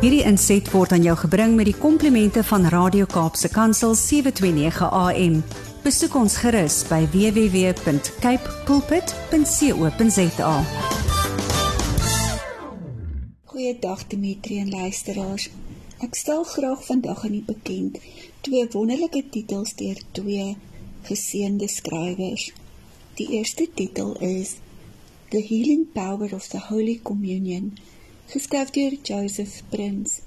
Hierdie inset word aan jou gebring met die komplimente van Radio Kaapse Kansel 729 AM. Besoek ons gerus by www.cape pulpit.co.za. Goeiedag Dimitri en luisteraars. Ek stel graag vandag aan u bekend twee wonderlike titels deur twee geseënde skrywers. Die eerste titel is The Healing Power of the Holy Communion geskryf deur Joseph Prins.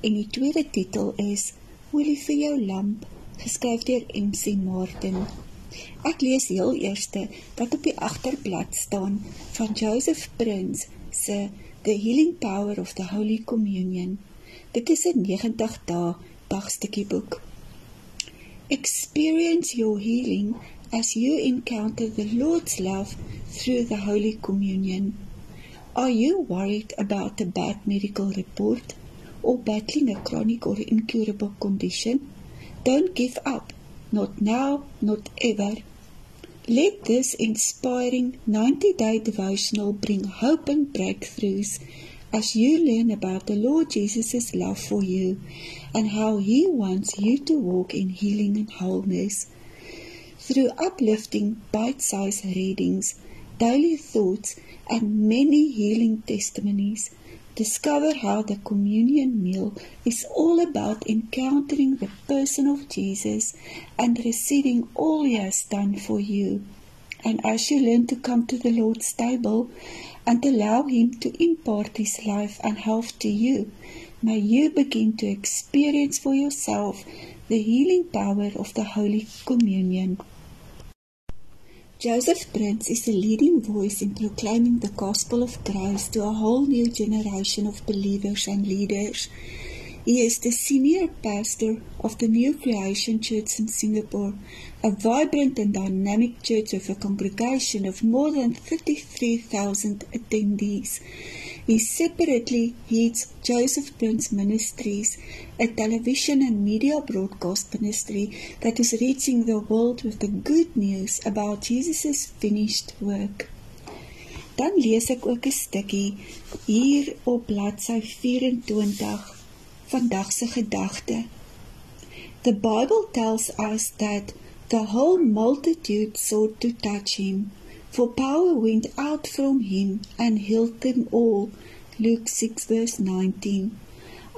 En die tweede titel is Olie vir jou lamp, geskryf deur MC Martin. Ek lees heel eerste wat op die agterblad staan van Joseph Prins se The Healing Power of the Holy Communion. Dit is 'n 90 dae dagstukkie boek. Experience your healing as you encounter the Lord's love through the Holy Communion. Are you worried about a bad medical report or battling a chronic or incurable condition? Don't give up. Not now, not ever. Let this inspiring 90 day devotional bring hope and breakthroughs as you learn about the Lord Jesus' love for you and how He wants you to walk in healing and wholeness. Through uplifting bite sized readings, daily thoughts, and many healing testimonies, discover how the communion meal is all about encountering the person of Jesus and receiving all he has done for you. And as you learn to come to the Lord's table and allow him to impart his life and health to you, may you begin to experience for yourself the healing power of the Holy Communion. Joseph Prince is a leading voice in proclaiming the gospel of Christ to a whole new generation of believers and leaders. He is the senior pastor of the New Creation Church in Singapore, a vibrant and dynamic church with a congregation of more than 33,000 attendees. He separately heads Joseph Prince Ministries, a television and media broadcast ministry that is reaching the world with the good news about Jesus' finished work. Dan lees ek ook 'n stukkie hier op bladsy 24 vandag se gedagte. The Bible tells us that the whole multitude sought to touch him, for power went out from him and healed them all. Luke 6 verse 19.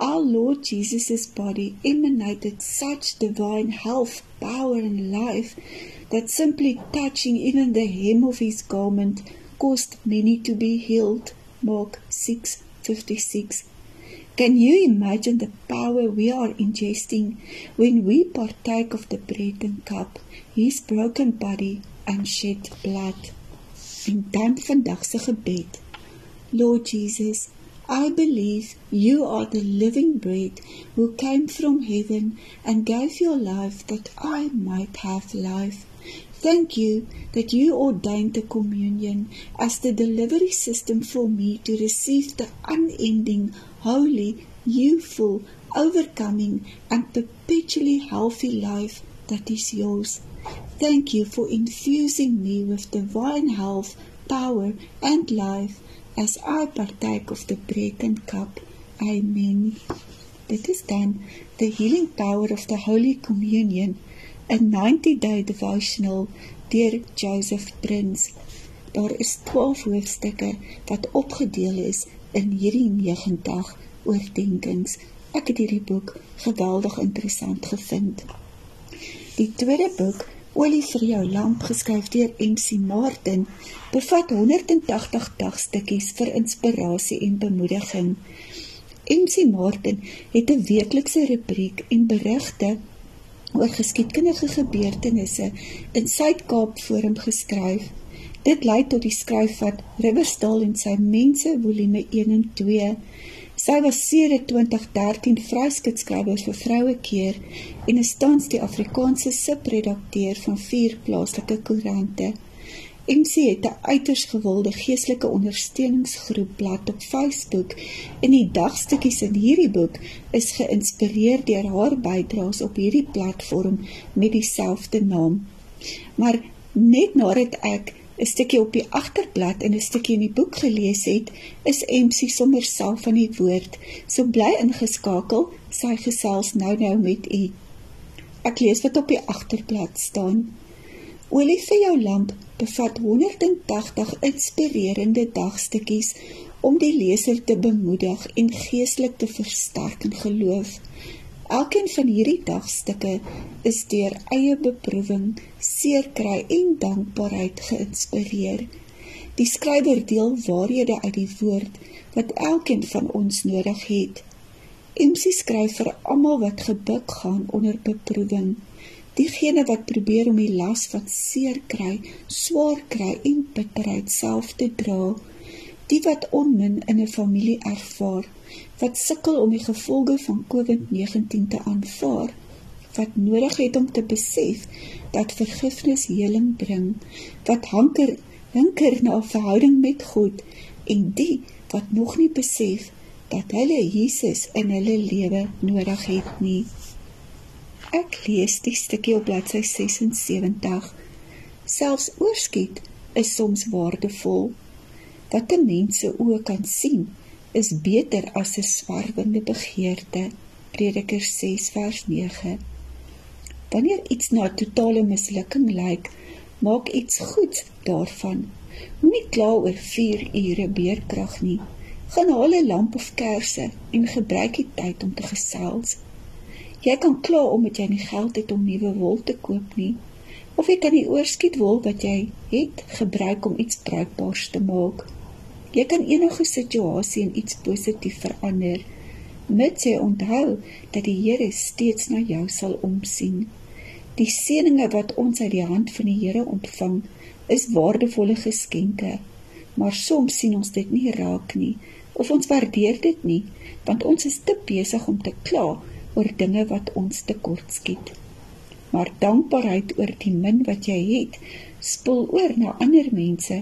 Our Lord Jesus' body emanated such divine health, power, and life that simply touching even the hem of his garment caused many to be healed. Mark 6 56. Can you imagine the power we are ingesting when we partake of the bread and cup, his broken body and shed blood? En dan vandag se gebed. Lord Jesus, I believe you are the living bread who came from heaven and gave your life that I might have life. Thank you that you ordained the communion as the delivery system for me to receive the unending, holy, youthful, overcoming, and perpetually healthy life that is yours. Thank you for infusing me with divine health, power, and life as I partake of the bread and cup. Amen. Dit is dan the healing power of the Holy Communion, a 90-day devotional deur Joseph Prince. Daar is 12 hoofstukke wat opgedeel is in hierdie 90 oordeenkings. Ek het hierdie boek geweldig interessant gevind. Die tweede boek, Olie vir jou lamp, geskryf deur MC Martin, bevat 180 dagstukkies vir inspirasie en bemoediging. MC Martin het 'n weeklikse rubriek en berigte oor geskiedkundige gebeurtenisse in Suid-Kaap Forum geskryf. Dit lei tot die skryf van Riverstal en sy mense volume 1 en 2. Sy was sedert 2013 vryskutskrywer vir vroue keer en is tans die Afrikaanse subredakteur van vier plaaslike koerante. MC het 'n uiters gewilde geestelike ondersteuningsgroep blad op Facebook en die dagstukkies in hierdie boek is geïnspireer deur haar bydraes op hierdie platform met dieselfde naam. Maar net nadat ek 'n stukkie op die agterblad en 'n stukkie in die boek gelees het, is MC sommer self van die woord. So bly ingeskakel, sy gesels nou nou met u. Ek lees wat op die agterblad staan. Olie vir jou lamp bevat 180 inspirerende dagstukkies om die leser te bemoedig en geestelik te versterk in geloof. Elkeen van hierdie dagstukke is deur eie beproewing, seerkry en dankbaarheid geïnspireer. Die skrywer deel waarhede uit die woord wat elkeen van ons nodig het. MC skryf vir almal wat gebuk gaan onder beproewing. Diegene wat probeer om die las wat seer kry, swaar kry en bitterheid self te dra, die wat onmin in 'n familie ervaar, wat sukkel om die gevolge van COVID-19 te aanvaar, wat nodig het om te besef dat vergifnis heling bring, wat hanker hinker na 'n verhouding met God en die wat nog nie besef dat hulle Jesus in hulle lewe nodig het nie. Ek lees die stukkie op bladsy 76. Selfs oorskiet is soms waardevol. Wat 'n mens se oë kan sien, is beter as 'n swerwende begeerte. Prediker 6 vers 9. Wanneer iets na totale mislukking lyk, maak iets goed daarvan. Moenie kla oor 4 ure beerkrag nie. Gaan haal 'n lamp of kersse en gebruik die tyd om te gesels. Jy kan kla omdat jy nie geld het om nuwe wol te koop nie, of jy kan die oorskiet wol wat jy het gebruik om iets bruikbaars te maak. Jy kan enige situasie in iets positief verander, mits jy onthou dat die Here steeds na jou sal omsien. Die seëninge wat ons uit die hand van die Here ontvang, is waardevolle geskenke, maar soms sien ons dit nie raak nie of ons waardeer dit nie, want ons is te besig om te kla oor dinge wat ons tekortskiet. Maar dankbaarheid oor die min wat jy het, spoel oor na ander mense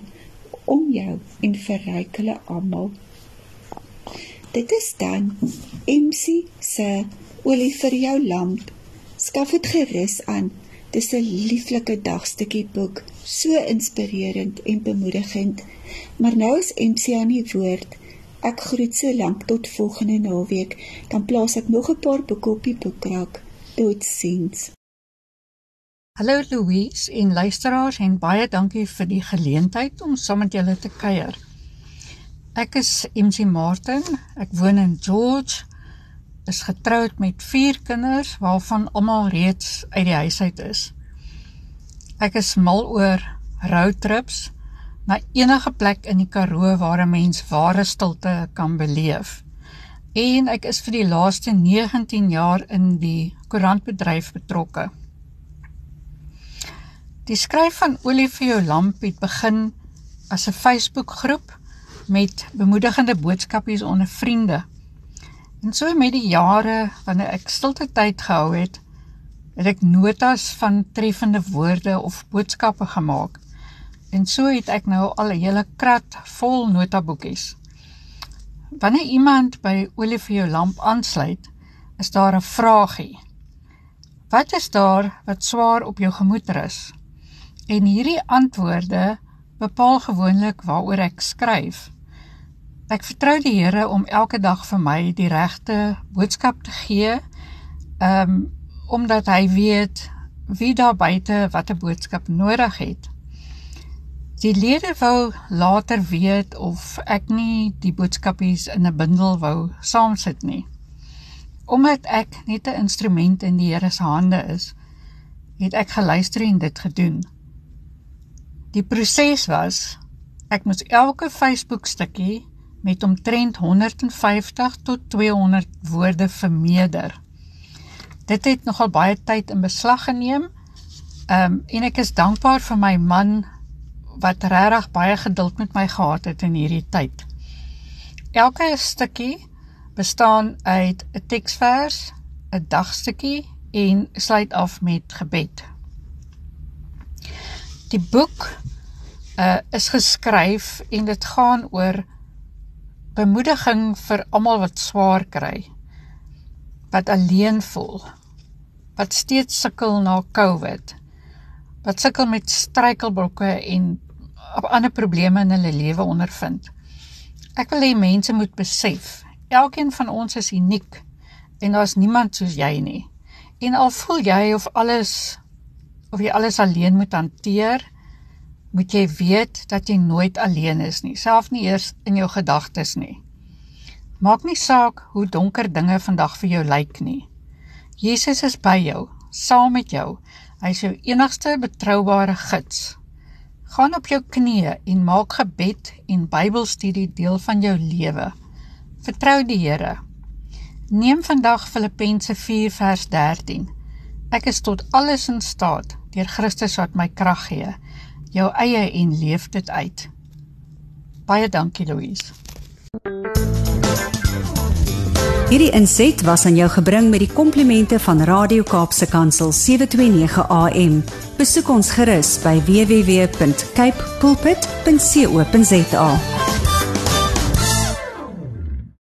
om jou en verryk hulle almal. Dit is dan MC se olie vir jou lamp. Skaf dit gerus aan. Dis 'n lieflike dagstukkie boek, so inspirerend en bemoedigend. Maar nou is MC aan die woord. Ek groet so lank tot volgende naweek, dan plaas ek nog 'n paar boeke op die boekrak. Totsiens. Hallo Louise en luisteraars en baie dankie vir die geleentheid om saam met julle te kuier. Ek is MC Martin. Ek woon in George. Is getroud met 4 kinders waarvan almal reeds uit die huis uit is. Ek is mal oor roadtrips na enige plek in die Karoo waar 'n mens ware stilte kan beleef. En ek is vir die laaste 19 jaar in die koerantbedryf betrokke. Die skryf van Olie vir jou lamp het begin as 'n Facebook-groep met bemoedigende boodskapies onder vriende. En so met die jare wanneer ek stilte tyd gehou het, het ek notas van treffende woorde of boodskappe gemaak. En so het ek nou al 'n hele krat vol notaboekies. Wanneer iemand by Olie vir jou lamp aansluit, is daar 'n vraagie. Wat is daar wat swaar op jou gemoed rus? En hierdie antwoorde bepaal gewoonlik waaroor ek skryf. Ek vertrou die Here om elke dag vir my die regte boodskap te gee. Um omdat hy weet wie daar buite watter boodskap nodig het. Die lede wou later weet of ek nie die boodskapies in 'n bundel wou saamsit nie. Omdat ek net 'n instrument in die Here se hande is, het ek geluister en dit gedoen. Die proses was ek moes elke Facebook stukkie met omtrent 150 tot 200 woorde vermeerder. Dit het nogal baie tyd in beslag geneem. Ehm um, en ek is dankbaar vir my man wat regtig baie geduld met my gehad het in hierdie tyd. Elke stukkie bestaan uit 'n teksvers, 'n dagstukkie en sluit af met gebed. Die boek uh is geskryf en dit gaan oor bemoediging vir almal wat swaar kry. Wat alleen voel. Wat steeds sukkel na COVID. Wat sukkel met struikelblokke en ander probleme in hulle lewe ondervind. Ek wil hê mense moet besef, elkeen van ons is uniek en daar's niemand soos jy nie. En al voel jy of alles of jy alles alleen moet hanteer, moet jy weet dat jy nooit alleen is nie, self nie eers in jou gedagtes nie. Maak nie saak hoe donker dinge vandag vir jou lyk nie. Jesus is by jou, saam met jou. Hy is jou enigste betroubare gids. Gaan op jou knieë en maak gebed en Bybelstudie deel van jou lewe. Vertrou die Here. Neem vandag Filippense 4 vers 13. Ek is tot alles in staat deur Christus wat my krag gee. Jou eie en leef dit uit. Baie dankie Louise. Hierdie inset was aan jou gebring met die komplimente van Radio Kaapse Kansel 729 AM. Besoek ons gerus by www.cape pulpit.co.za.